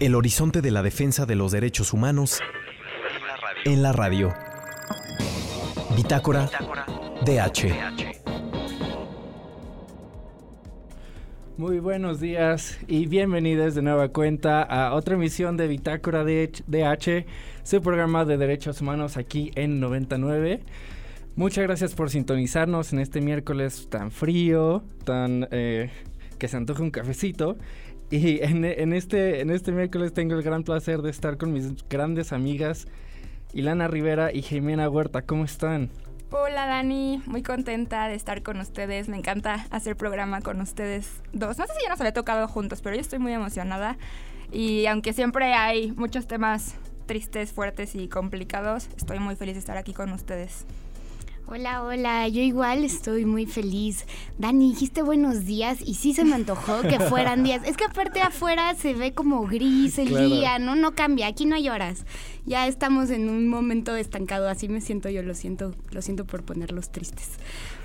El horizonte de la defensa de los derechos humanos en la radio. Bitácora DH. Muy buenos días y bienvenidos de nueva cuenta a otra emisión de Bitácora DH, su programa de derechos humanos aquí en 99. Muchas gracias por sintonizarnos en este miércoles tan frío, tan eh, que se antoja un cafecito. Y en, este, en este miércoles tengo el gran placer de estar con mis grandes amigas Ilana Rivera y Jimena Huerta. ¿Cómo están? Hola Dani, muy contenta de estar con ustedes. Me encanta hacer programa con ustedes dos. No sé si ya nos había tocado juntos, pero yo estoy muy emocionada. Y aunque siempre hay muchos temas tristes, fuertes y complicados, estoy muy feliz de estar aquí con ustedes. Hola, hola, yo igual estoy muy feliz. Dani, dijiste buenos días y sí se me antojó que fueran días. Es que aparte afuera se ve como gris el día, ¿no? No cambia, aquí no hay horas. Ya estamos en un momento estancado, así me siento yo, lo siento, lo siento por ponerlos tristes.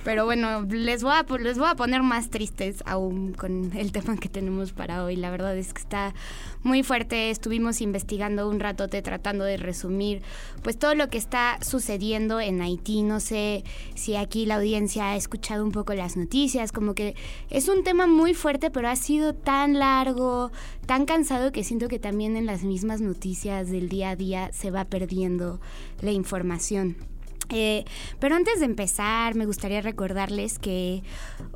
Pero bueno, les voy, a, les voy a poner más tristes aún con el tema que tenemos para hoy. La verdad es que está muy fuerte. Estuvimos investigando un ratote tratando de resumir pues todo lo que está sucediendo en Haití. No sé si aquí la audiencia ha escuchado un poco las noticias, como que es un tema muy fuerte, pero ha sido tan largo, tan cansado que siento que también en las mismas noticias del día a día se va perdiendo la información. Eh, pero antes de empezar, me gustaría recordarles que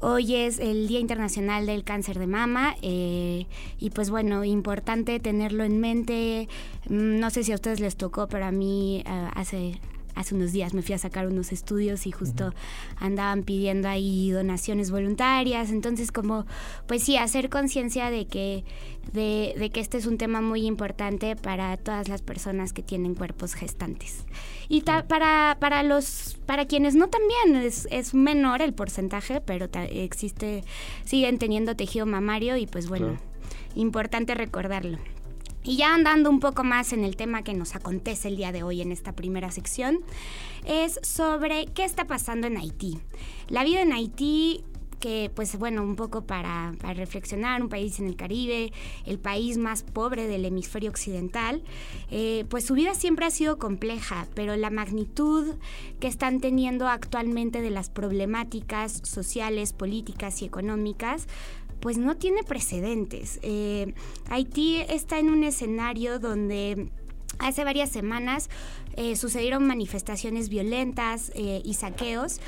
hoy es el Día Internacional del Cáncer de Mama eh, y pues bueno, importante tenerlo en mente. Mm, no sé si a ustedes les tocó, pero a mí eh, hace hace unos días me fui a sacar unos estudios y justo andaban pidiendo ahí donaciones voluntarias. Entonces, como, pues sí, hacer conciencia de que, de, que este es un tema muy importante para todas las personas que tienen cuerpos gestantes. Y para, para los, para quienes no también, es, es menor el porcentaje, pero existe, siguen teniendo tejido mamario y pues bueno, importante recordarlo. Y ya andando un poco más en el tema que nos acontece el día de hoy en esta primera sección, es sobre qué está pasando en Haití. La vida en Haití que pues bueno, un poco para, reflexionar, un país en el Caribe, el país más pobre del hemisferio occidental, eh, pues su vida siempre ha sido compleja, pero la magnitud que están teniendo actualmente de las problemáticas sociales, políticas y económicas, pues no tiene precedentes. Eh, Haití está en un escenario donde hace varias semanas eh, sucedieron manifestaciones violentas eh, y saqueos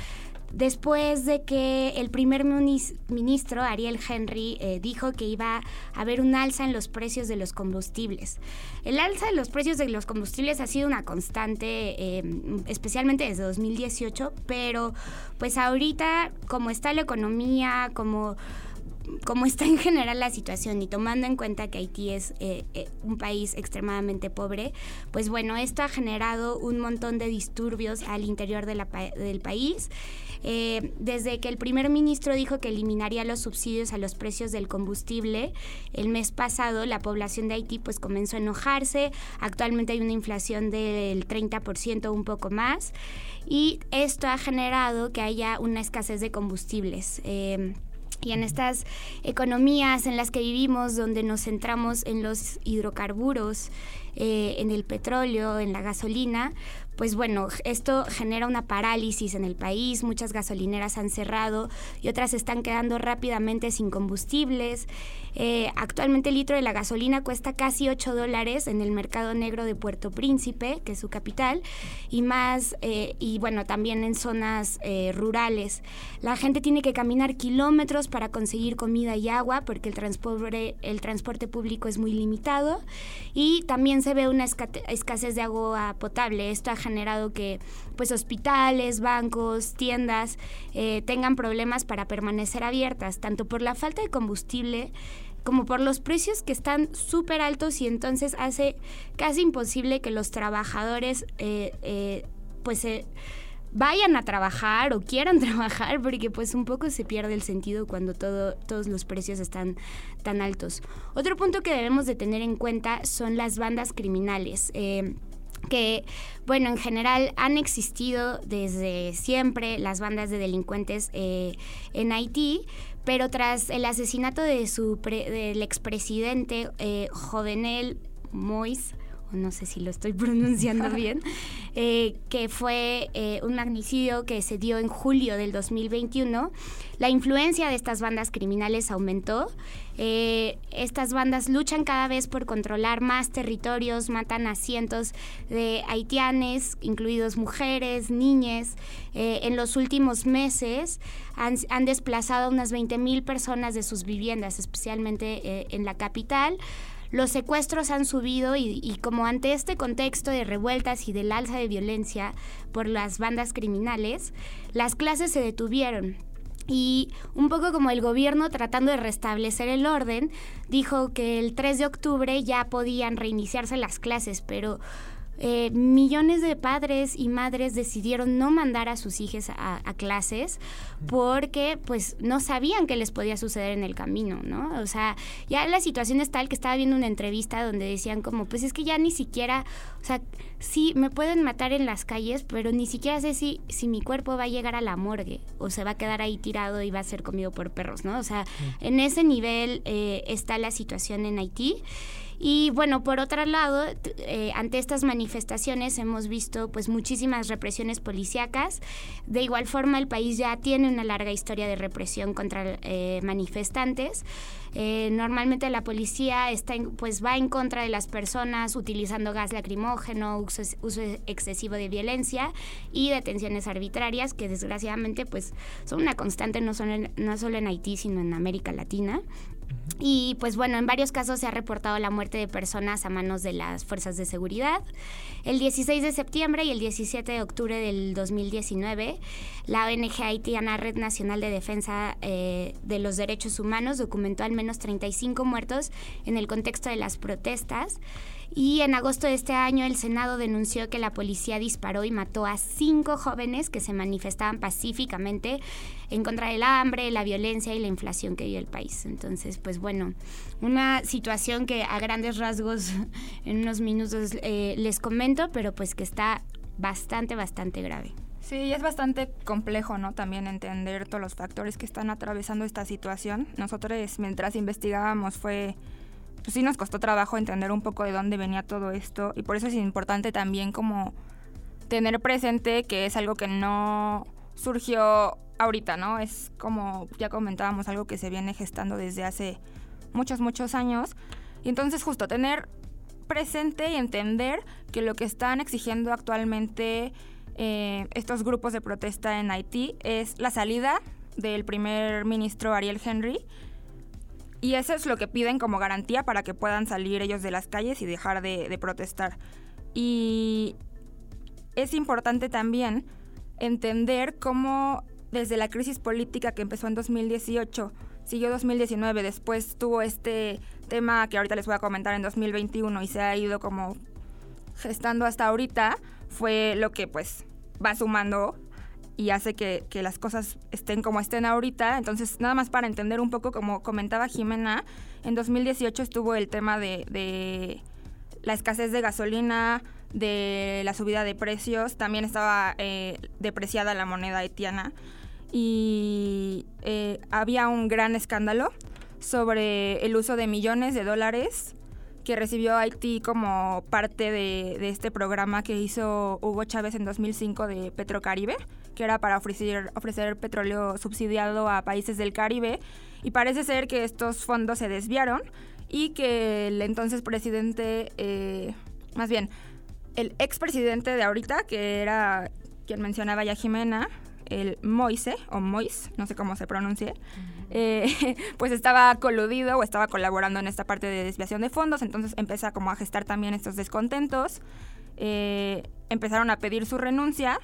después de que el primer ministro Ariel Henry dijo que iba a haber un alza en los precios de los combustibles. El alza de los precios de los combustibles ha sido una constante, especialmente desde 2018, pero pues ahorita como está la economía, como como está en general la situación y tomando en cuenta que Haití es eh, eh, un país extremadamente pobre, pues bueno, esto ha generado un montón de disturbios al interior del país. Eh, desde que el primer ministro dijo que eliminaría los subsidios a los precios del combustible, el mes pasado la población de Haití pues comenzó a enojarse. Actualmente hay una inflación del 30% un poco más y esto ha generado que haya una escasez de combustibles. Y en estas economías en las que vivimos, donde nos centramos en los hidrocarburos, eh, en el petróleo, en la gasolina, pues bueno, esto genera una parálisis en el país, muchas gasolineras han cerrado y otras están quedando rápidamente sin combustibles. Eh, actualmente el litro de la gasolina cuesta casi 8 dólares en el mercado negro de Puerto Príncipe, que es su capital, y más, eh, y bueno, también en zonas eh, rurales. La gente tiene que caminar kilómetros para conseguir comida y agua porque el transporte, público es muy limitado y también se ve una escasez de agua potable. Esto ha generado que pues hospitales, bancos, tiendas eh, tengan problemas para permanecer abiertas, tanto por la falta de combustible como por los precios que están súper altos y entonces hace casi imposible que los trabajadores eh, eh, pues vayan a trabajar o quieran trabajar porque pues un poco se pierde el sentido cuando todo, todos los precios están tan altos. Otro punto que debemos de tener en cuenta son las bandas criminales. Que, bueno, en general han existido desde siempre las bandas de delincuentes eh, en Haití, pero tras el asesinato de su del expresidente eh, Jovenel Moïse, no sé si lo estoy pronunciando bien, eh, que fue eh, un magnicidio que se dio en julio del 2021, la influencia de estas bandas criminales aumentó. Eh, estas bandas luchan cada vez por controlar más territorios, matan a cientos de haitianes, incluidos mujeres, niñas. en los últimos meses han, han desplazado a unas 20.000 personas de sus viviendas, especialmente en la capital los secuestros han subido y, como ante este contexto de revueltas y del alza de violencia por las bandas criminales, las clases se detuvieron. Y un poco como el gobierno tratando de restablecer el orden, dijo que el 3 de octubre ya podían reiniciarse las clases, pero eh, millones de padres y madres decidieron no mandar a sus hijos a, clases porque pues no sabían qué les podía suceder en el camino, ¿no? O sea, ya la situación es tal que estaba viendo una entrevista donde decían como, pues es que ya ni siquiera, o sea, sí, me pueden matar en las calles, pero ni siquiera sé si, si mi cuerpo va a llegar a la morgue o se va a quedar ahí tirado y va a ser comido por perros, ¿no? O sea, en ese nivel eh, está la situación en Haití. Y bueno, por otro lado, eh, ante estas manifestaciones hemos visto pues muchísimas represiones policíacas. De igual forma, el país ya tiene una larga historia de represión contra eh, manifestantes. Eh, normalmente la policía está pues va en contra de las personas utilizando gas lacrimógeno, uso, excesivo de violencia y detenciones arbitrarias que desgraciadamente pues son una constante no no solo en Haití sino en América Latina. Y pues bueno, en varios casos se ha reportado la muerte de personas a manos de las fuerzas de seguridad. El 16 de septiembre y el 17 de octubre del 2019, la ONG haitiana Red Nacional de Defensa eh, de los Derechos Humanos documentó al menos 35 muertos en el contexto de las protestas. Y en agosto de este año el Senado denunció que la policía disparó y mató a cinco jóvenes que se manifestaban pacíficamente en contra del hambre, la violencia y la inflación que vive el país. Entonces, pues bueno, una situación que a grandes rasgos en unos minutos eh, les comento, pero pues que está bastante, bastante grave. Sí, es bastante complejo, ¿no? También entender todos los factores que están atravesando esta situación. Nosotros, mientras investigábamos, fue pues sí nos costó trabajo entender un poco de dónde venía todo esto y por eso es importante también como tener presente que es algo que no surgió ahorita, ¿no? Es como ya comentábamos algo que se viene gestando desde hace muchos, muchos años. Y entonces justo tener presente y entender que lo que están exigiendo actualmente eh, estos grupos de protesta en Haití es la salida del primer ministro Ariel Henry y eso es lo que piden como garantía para que puedan salir ellos de las calles y dejar de, protestar. Y es importante también entender cómo desde la crisis política que empezó en 2018, siguió 2019, después tuvo este tema que ahorita les voy a comentar en 2021 y se ha ido como gestando hasta ahorita, fue lo que pues va sumando y hace que, las cosas estén como estén ahorita. Entonces, nada más para entender un poco, como comentaba Jimena, en 2018 estuvo el tema de, la escasez de gasolina, de la subida de precios, también estaba eh, depreciada la moneda haitiana y eh, había un gran escándalo sobre el uso de millones de dólares que recibió Haití como parte de, este programa que hizo Hugo Chávez en 2005 de Petrocaribe, que era para ofrecer, ofrecer petróleo subsidiado a países del Caribe. Y parece ser que estos fondos se desviaron y que el entonces presidente, eh, más bien, el expresidente de ahorita, que era quien mencionaba ya Jimena, el Moise, o Mois, no sé cómo se pronuncie, eh, pues estaba coludido o estaba colaborando en esta parte de desviación de fondos, entonces empieza como a gestar también estos descontentos, eh, empezaron a pedir su renuncia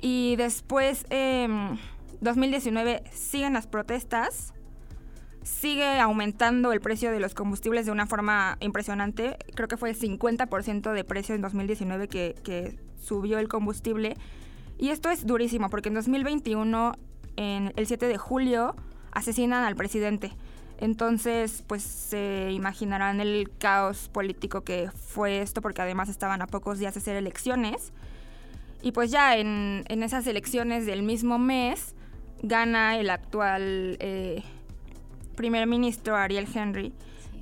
y después, eh, em, 2019, siguen las protestas, sigue aumentando el precio de los combustibles de una forma impresionante, creo que fue el 50% de precio en 2019 que, que subió el combustible y esto es durísimo porque en 2021, en el 7 de julio, asesinan al presidente. Entonces, pues se imaginarán el caos político que fue esto, porque además estaban a pocos días de hacer elecciones. Y pues ya en, esas elecciones del mismo mes gana el actual eh, primer ministro Ariel Henry.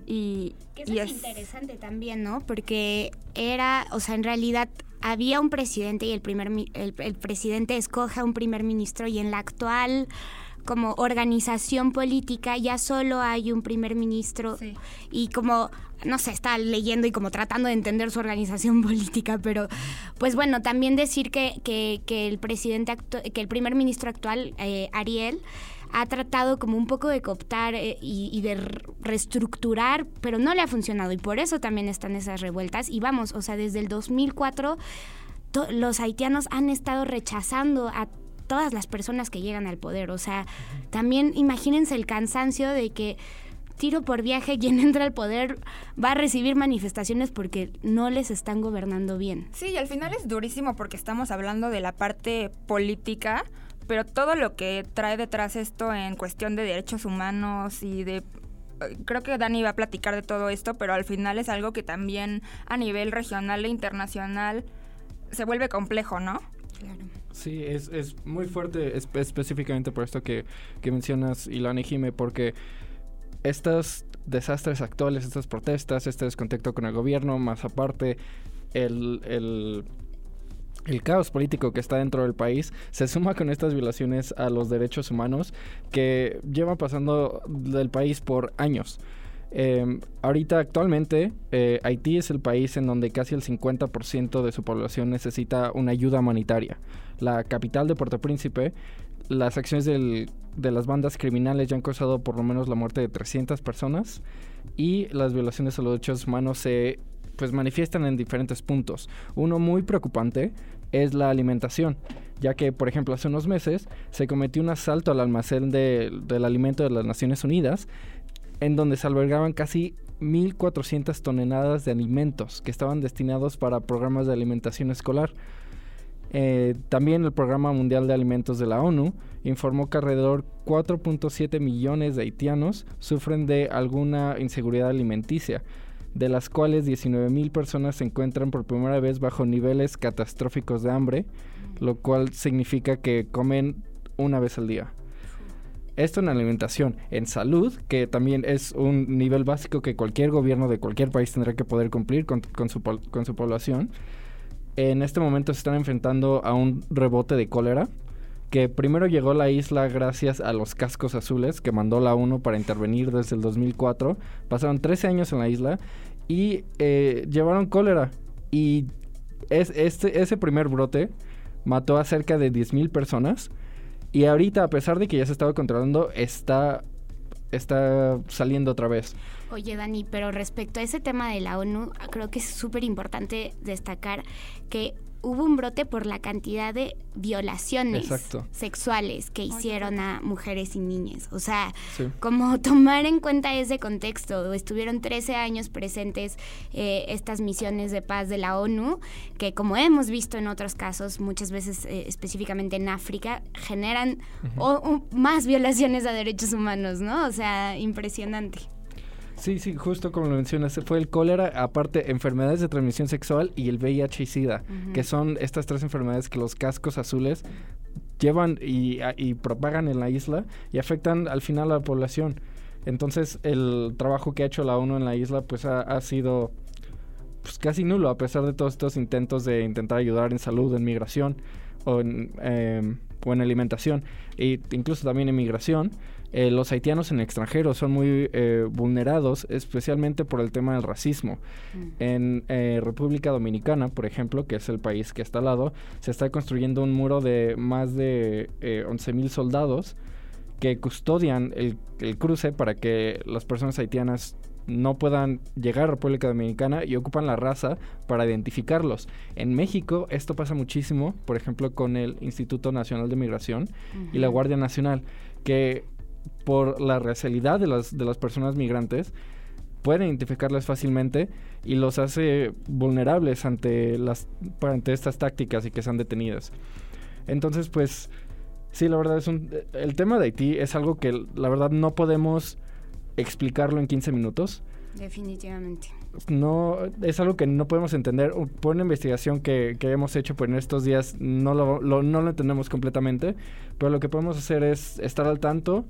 Y, que eso es, interesante también, ¿no? Porque era, o sea, en realidad había un presidente y el primer el, el presidente escoge a un primer ministro y en la actual como organización política ya solo hay un primer ministro y como no sé, está leyendo y como tratando de entender su organización política, pero pues bueno, también decir que, que, el presidente, que el primer ministro actual, eh, Ariel, ha tratado como un poco de cooptar eh, y, de reestructurar, pero no le ha funcionado y por eso también están esas revueltas. Y vamos, o sea, desde el 2004 los haitianos han estado rechazando a todas las personas que llegan al poder. O sea, también imagínense el cansancio de que tiro por viaje, quien entra al poder va a recibir manifestaciones porque no les están gobernando bien. Sí, y al final es durísimo porque estamos hablando de la parte política, pero todo lo que trae detrás esto en cuestión de derechos humanos y de creo que Dani va a platicar de todo esto, pero al final es algo que también a nivel regional e internacional se vuelve complejo, ¿no? Claro. Sí, es, es muy fuerte específicamente por esto que, que mencionas, Ilana y Jime, porque estos desastres actuales, estas protestas, este descontacto con el gobierno, más aparte el, el, el, caos político que está dentro del país, se suma con estas violaciones a los derechos humanos que llevan pasando del país por años. Em, ahorita actualmente eh, Haití es el país en donde casi el 50% de su población necesita una ayuda humanitaria. La capital de Puerto Príncipe, las acciones de las bandas criminales ya han causado por lo menos la muerte de 300 personas y las violaciones a los derechos humanos se pues manifiestan en diferentes puntos. Uno muy preocupante es la alimentación, ya que, por ejemplo, hace unos meses se cometió un asalto al almacén del alimento de las Naciones Unidas en donde se albergaban casi 1.400 toneladas de alimentos que estaban destinados para programas de alimentación escolar. Eh, también el Programa Mundial de Alimentos de la ONU informó que alrededor 4.7 millones de haitianos sufren de alguna inseguridad alimenticia, de las cuales 19.000 personas se encuentran por primera vez bajo niveles catastróficos de hambre, lo cual significa que comen una vez al día. Esto en alimentación, en salud, que también es un nivel básico que cualquier gobierno de cualquier país tendrá que poder cumplir con, su, con su población. En este momento se están enfrentando a un rebote de cólera, que primero llegó a la isla gracias a los cascos azules que mandó la ONU para intervenir desde el 2004. Pasaron 13 años en la isla y eh, llevaron cólera. Y es, este, ese primer brote mató a cerca de 10.000 personas y ahorita, a pesar de que ya se estaba controlando, está, está saliendo otra vez. Oye, Dani, pero respecto a ese tema de la ONU, creo que es súper importante destacar que hubo un brote por la cantidad de violaciones sexuales que hicieron a mujeres y niñas. O sea, como tomar en cuenta ese contexto. Estuvieron 13 años presentes eh, estas misiones de paz de la ONU, que como hemos visto en otros casos, muchas veces eh, específicamente en África, generan más violaciones a derechos humanos, ¿no? O sea, impresionante. Sí, sí, justo como lo mencionas, fue el cólera, aparte enfermedades de transmisión sexual y el VIH y SIDA, que son estas tres enfermedades que los cascos azules llevan y, propagan en la isla y afectan al final a la población. Entonces el trabajo que ha hecho la ONU en la isla pues ha, sido pues, casi nulo a pesar de todos estos intentos de intentar ayudar en salud, en migración o en, em, o en alimentación e incluso también en migración. Eh, los haitianos en el extranjero son muy eh, vulnerados, especialmente por el tema del racismo. Mm. En eh, República Dominicana, por ejemplo, que es el país que está al lado, se está construyendo un muro de más de 11.000 soldados que custodian el, el, cruce para que las personas haitianas no puedan llegar a República Dominicana y ocupan la raza para identificarlos. En México esto pasa muchísimo, por ejemplo, con el Instituto Nacional de Migración y la Guardia Nacional, que por la racialidad de las, de las personas migrantes, pueden identificarlas fácilmente y los hace vulnerables ante, las, ante estas tácticas y que sean detenidas. Entonces, pues, sí, la verdad es un... El tema de Haití es algo que la verdad no podemos explicarlo en 15 minutos. Definitivamente. No, es algo que no podemos entender. Por una investigación que, que hemos hecho pues, en estos días no lo, no lo entendemos completamente, pero lo que podemos hacer es estar al tanto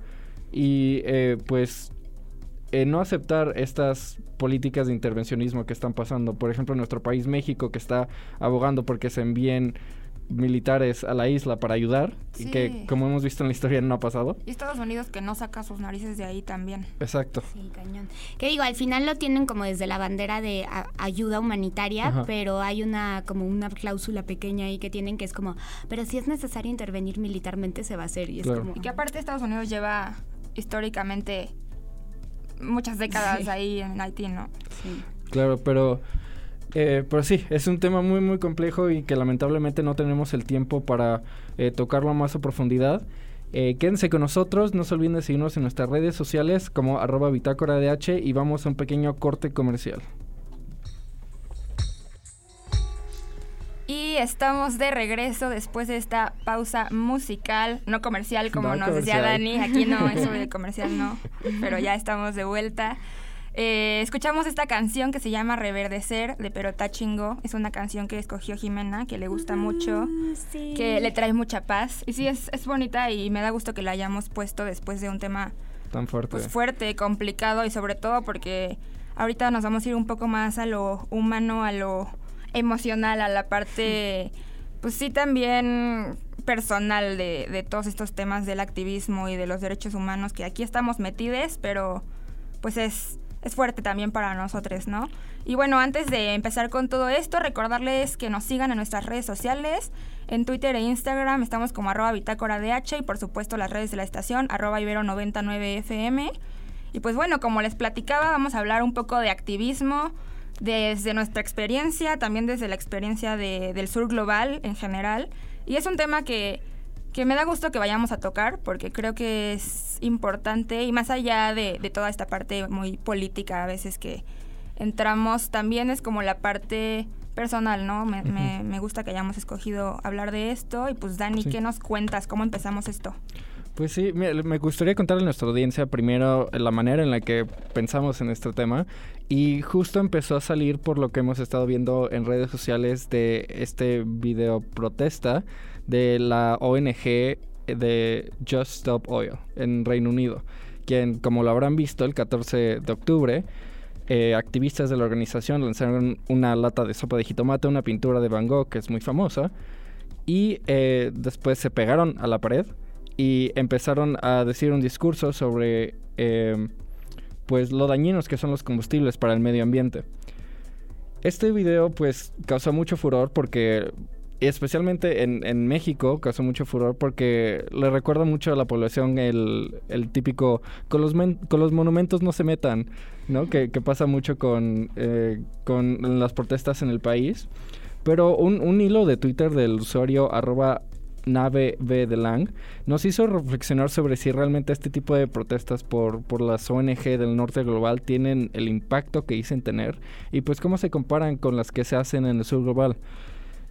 y eh, pues eh, no aceptar estas políticas de intervencionismo que están pasando. Por ejemplo, en nuestro país, México, que está abogando porque se envíen militares a la isla para ayudar y que como hemos visto en la historia no ha pasado. Y Estados Unidos que no saca sus narices de ahí también. Exacto. Sí, cañón. Que digo, al final lo tienen como desde la bandera de ayuda humanitaria, pero hay una como una cláusula pequeña ahí que tienen que es como, pero si es necesario intervenir militarmente se va a hacer y es como Y que aparte Estados Unidos lleva históricamente muchas décadas ahí en Haití, ¿no? Sí. Claro, pero eh, pero sí, es un tema muy muy complejo y que lamentablemente no tenemos el tiempo para eh, tocarlo más a profundidad. Eh, quédense con nosotros, no se olviden de seguirnos en nuestras redes sociales como arroba bitácora DH y vamos a un pequeño corte comercial. Y estamos de regreso después de esta pausa musical, no comercial como nos decía Dani, aquí no, eso de comercial no, pero ya estamos de vuelta. Eh, escuchamos esta canción que se llama Reverdecer de Perota Chingo. Es una canción que escogió Jimena, que le gusta mucho, que le trae mucha paz. Y sí, es, es bonita y me da gusto que la hayamos puesto después de un tema tan fuerte. Pues fuerte, complicado y sobre todo porque ahorita nos vamos a ir un poco más a lo humano, a lo emocional, a la parte, pues sí, también personal de, de todos estos temas del activismo y de los derechos humanos que aquí estamos metidos, pero pues es es fuerte también para nosotros, ¿no? Y bueno, antes de empezar con todo esto, recordarles que nos sigan en nuestras redes sociales. En Twitter e Instagram estamos como arroba bitácora DH y por supuesto las redes de la estación, arroba ibero99fm. Y pues bueno, como les platicaba, vamos a hablar un poco de activismo desde nuestra experiencia, también desde la experiencia del sur global en general. Y es un tema que que me da gusto que vayamos a tocar porque creo que es importante y más allá de, toda esta parte muy política a veces que entramos, también es como la parte personal, ¿no? Me, me, gusta que hayamos escogido hablar de esto y pues Dani, ¿qué nos cuentas? ¿Cómo empezamos esto? Pues sí, me, me, gustaría contarle a nuestra audiencia primero la manera en la que pensamos en este tema y justo empezó a salir por lo que hemos estado viendo en redes sociales de este video protesta de la ONG de Just Stop Oil en Reino Unido, quien, como lo habrán visto, el 14 de octubre, eh, activistas de la organización lanzaron una lata de sopa de jitomate, una pintura de Van Gogh que es muy famosa, y eh, después se pegaron a la pared y empezaron a decir un discurso sobre eh, pues lo dañinos que son los combustibles para el medio ambiente. Este video pues causó mucho furor porque especialmente en, México causó mucho furor porque le recuerda mucho a la población el, típico con los, con los monumentos no se metan, ¿no? Que, pasa mucho con, eh, con las protestas en el país. Pero un, hilo de Twitter del usuario arroba nave B nos hizo reflexionar sobre si realmente este tipo de protestas por, por las ONG del norte global tienen el impacto que dicen tener y pues cómo se comparan con las que se hacen en el sur global.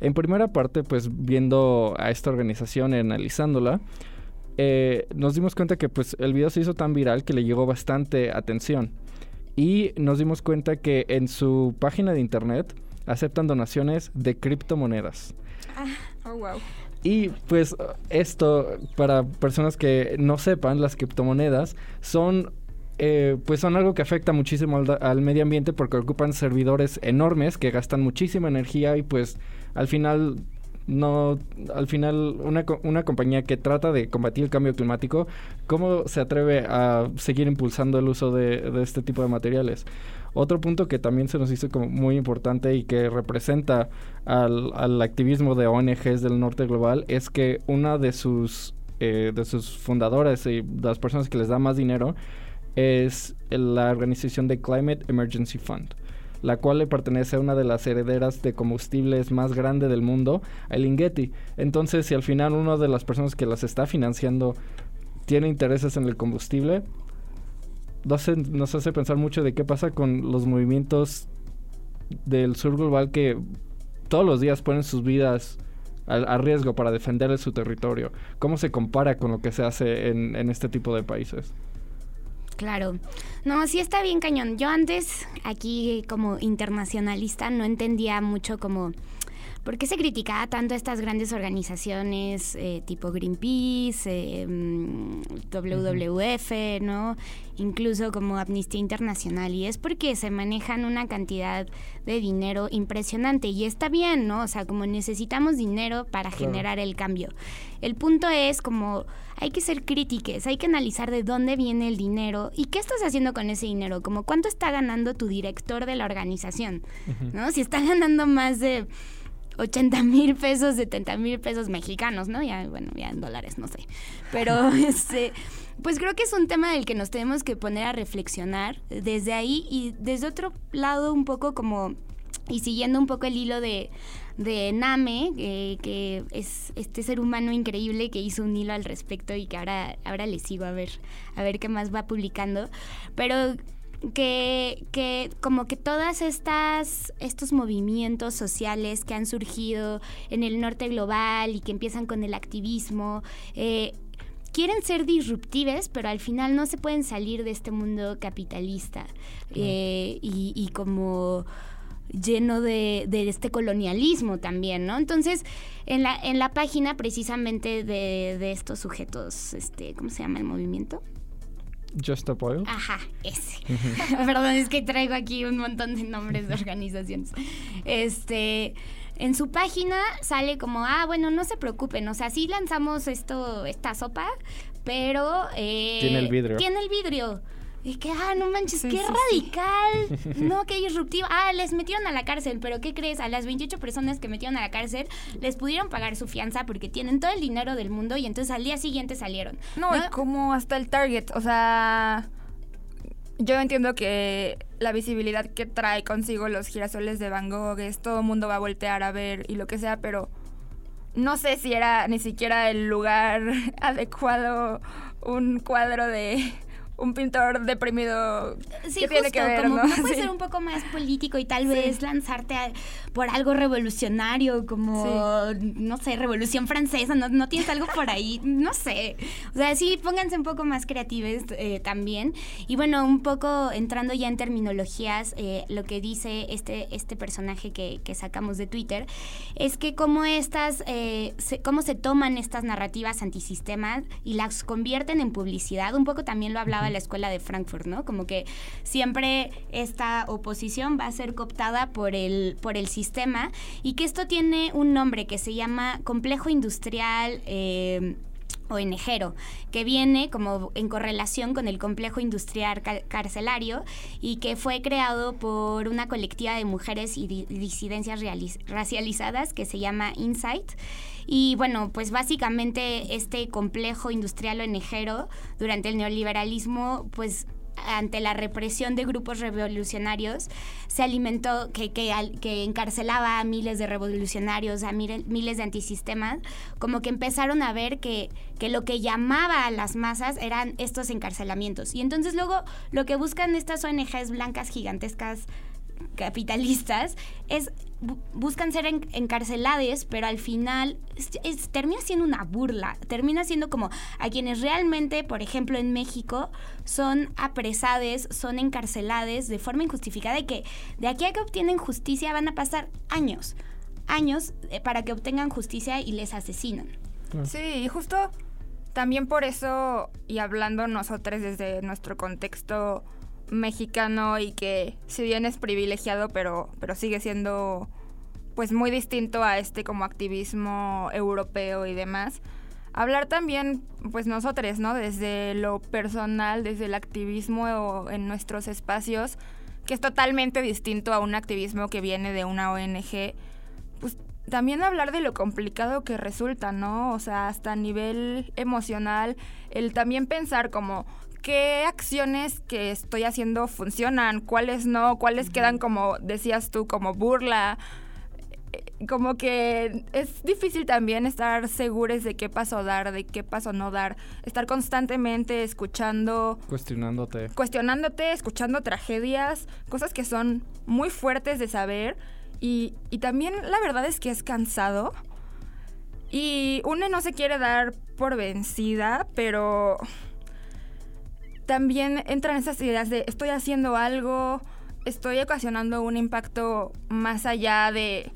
En primera parte, pues viendo a esta organización y analizándola, eh, nos dimos cuenta que pues el video se hizo tan viral que le llegó bastante atención. Y nos dimos cuenta que en su página de internet aceptan donaciones de criptomonedas. Ah, oh, wow. Y pues esto, para personas que no sepan, las criptomonedas son eh, pues son algo que afecta muchísimo al, al, medio ambiente porque ocupan servidores enormes que gastan muchísima energía y pues al final no al final una, una compañía que trata de combatir el cambio climático cómo se atreve a seguir impulsando el uso de, este tipo de materiales otro punto que también se nos hizo como muy importante y que representa al, activismo de ONGs del norte global es que una de sus eh, de sus fundadores y las personas que les da más dinero es la organización de Climate Emergency Fund la cual le pertenece a una de las herederas de combustibles más grande del mundo, a Lingetti. Entonces, si al final una de las personas que las está financiando tiene intereses en el combustible, nos hace pensar mucho de qué pasa con los movimientos del sur global que todos los días ponen sus vidas a, riesgo para defender su territorio. ¿Cómo se compara con lo que se hace en este tipo de países? Claro. No, sí está bien cañón. Yo antes, aquí como internacionalista, no entendía mucho como ¿Por qué se criticaba tanto a estas grandes organizaciones eh, tipo Greenpeace, eh, mm, WWF, ¿no? Incluso como Amnistía Internacional. Y es porque se manejan una cantidad de dinero impresionante. Y está bien, ¿no? O sea, como necesitamos dinero para generar el cambio. El punto es como hay que ser críticos, hay que analizar de dónde viene el dinero y qué estás haciendo con ese dinero, como cuánto está ganando tu director de la organización, ¿no? Si está ganando más de 80 mil pesos, 70 mil pesos mexicanos, ¿no? Ya, bueno, ya en dólares, no sé. Pero, este, pues creo que es un tema del que nos tenemos que poner a reflexionar desde ahí y desde otro lado un poco como, y siguiendo un poco el hilo de, de Name, que es este ser humano increíble que hizo un hilo al respecto y que ahora, ahora le sigo a ver, a ver qué más va publicando. Pero que, que como que todas estas estos movimientos sociales que han surgido en el norte global y que empiezan con el activismo eh, quieren ser disruptives, pero al final no se pueden salir de este mundo capitalista eh, y, como lleno de, de, este colonialismo también, ¿no? Entonces, en la, en la página precisamente de, de estos sujetos, este, ¿cómo se llama el movimiento? Just a Oil. Ajá, ese. Perdón, es que traigo aquí un montón de nombres de organizaciones. Este, en su página sale como, ah, bueno, no se preocupen, o sea, sí lanzamos esto, esta sopa, pero... Eh, tiene el vidrio. Tiene el vidrio. Y que, ah, no manches, qué radical. No, qué disruptivo. Ah, les metieron a la cárcel, pero ¿qué crees? A las 28 personas que metieron a la cárcel les pudieron pagar su fianza porque tienen todo el dinero del mundo y entonces al día siguiente salieron. No, y como hasta el Target, o sea, yo entiendo que la visibilidad que trae consigo los girasoles de Van Gogh es todo el mundo va a voltear a ver y lo que sea, pero no sé si era ni siquiera el lugar adecuado un cuadro de un pintor deprimido sí, tiene que ver, como ¿no? puede ser un poco más político y tal vez lanzarte por algo revolucionario como no sé revolución francesa no, no tienes algo por ahí no sé. O sea sí pónganse un poco más creativos eh, también. Y bueno un poco entrando ya en terminologías eh, lo que dice este este personaje que, que, sacamos de Twitter es que como estas eh, cómo se toman estas narrativas antisistemas y las convierten en publicidad. Un poco también lo hablaba la escuela de Frankfurt, ¿no? Como que siempre esta oposición va a ser cooptada por el, por el sistema y que esto tiene un nombre que se llama complejo industrial. Eh, ONGero, que viene como en correlación con el complejo industrial carcelario y que fue creado por una colectiva de mujeres y disidencias racializadas que se llama Insight. Y bueno, pues básicamente este complejo industrial onejero durante el neoliberalismo, pues ante la represión de grupos revolucionarios, se alimentó, que, que, encarcelaba a miles de revolucionarios, a miles de antisistemas, como que empezaron a ver que, que lo que llamaba a las masas eran estos encarcelamientos. Y entonces luego lo que buscan estas ONGs blancas gigantescas capitalistas es buscan ser encarcelados, pero al final termina siendo una burla, termina siendo como a quienes realmente, por ejemplo, en México, son apresados, son encarcelados de forma injustificada y que de aquí a que obtienen justicia van a pasar años, años eh, para que obtengan justicia y les asesinan. Sí, y justo también por eso, y hablando nosotros desde nuestro contexto mexicano y que si bien es privilegiado, pero, pero sigue siendo pues muy distinto a este como activismo europeo y demás. Hablar también, pues nosotros, ¿no? Desde lo personal, desde el activismo en nuestros espacios, que es totalmente distinto a un activismo que viene de una ONG, pues también hablar de lo complicado que resulta, ¿no? O sea, hasta a nivel emocional, el también pensar como qué acciones que estoy haciendo funcionan, cuáles no, cuáles quedan como decías tú, como burla. Eh, como que es difícil también estar seguros de qué paso dar, de qué paso no dar. Estar constantemente escuchando. Cuestionándote. Cuestionándote, escuchando tragedias, cosas que son muy fuertes de saber. Y, y también la verdad es que es cansado. Y uno no se quiere dar por vencida, pero también entran esas ideas de estoy haciendo algo, estoy ocasionando un impacto más allá de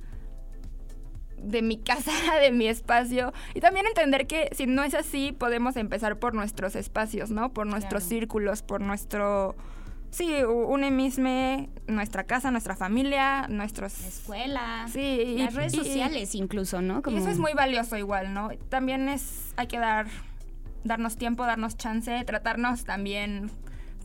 de mi casa, de mi espacio. Y también entender que si no es así, podemos empezar por nuestros espacios, ¿no? Por nuestros círculos, por nuestro... Sí, un mismo, nuestra casa, nuestra familia, nuestros... escuela. Sí. Las redes sociales incluso, ¿no? Y eso es muy valioso igual, ¿no? También es... Hay que dar... Darnos tiempo, darnos chance, tratarnos también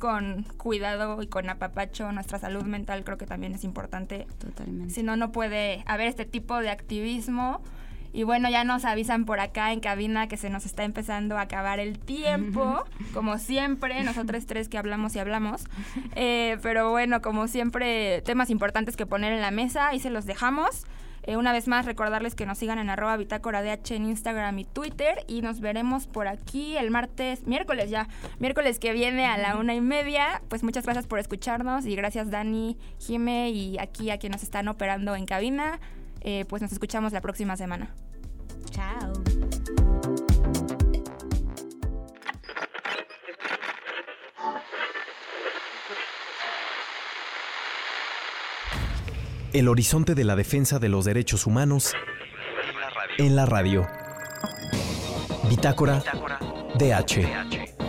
con cuidado y con apapacho nuestra salud mental creo que también es importante. Totalmente. Si no, no puede haber este tipo de activismo. Y bueno, ya nos avisan por acá en cabina que se nos está empezando a acabar el tiempo, como siempre, nosotros tres que hablamos y hablamos. Eh, pero bueno, como siempre, temas importantes que poner en la mesa y se los dejamos. Eh, una vez más, recordarles que nos sigan en arroba bitácora DH en Instagram y Twitter. Y nos veremos por aquí el martes, miércoles ya, miércoles que viene a la una y media. Pues muchas gracias por escucharnos y gracias Dani, Jime y aquí a quienes nos están operando en cabina. Eh, pues nos escuchamos la próxima semana. Chao. El horizonte de la defensa de los derechos humanos en la radio. Bitácora DH.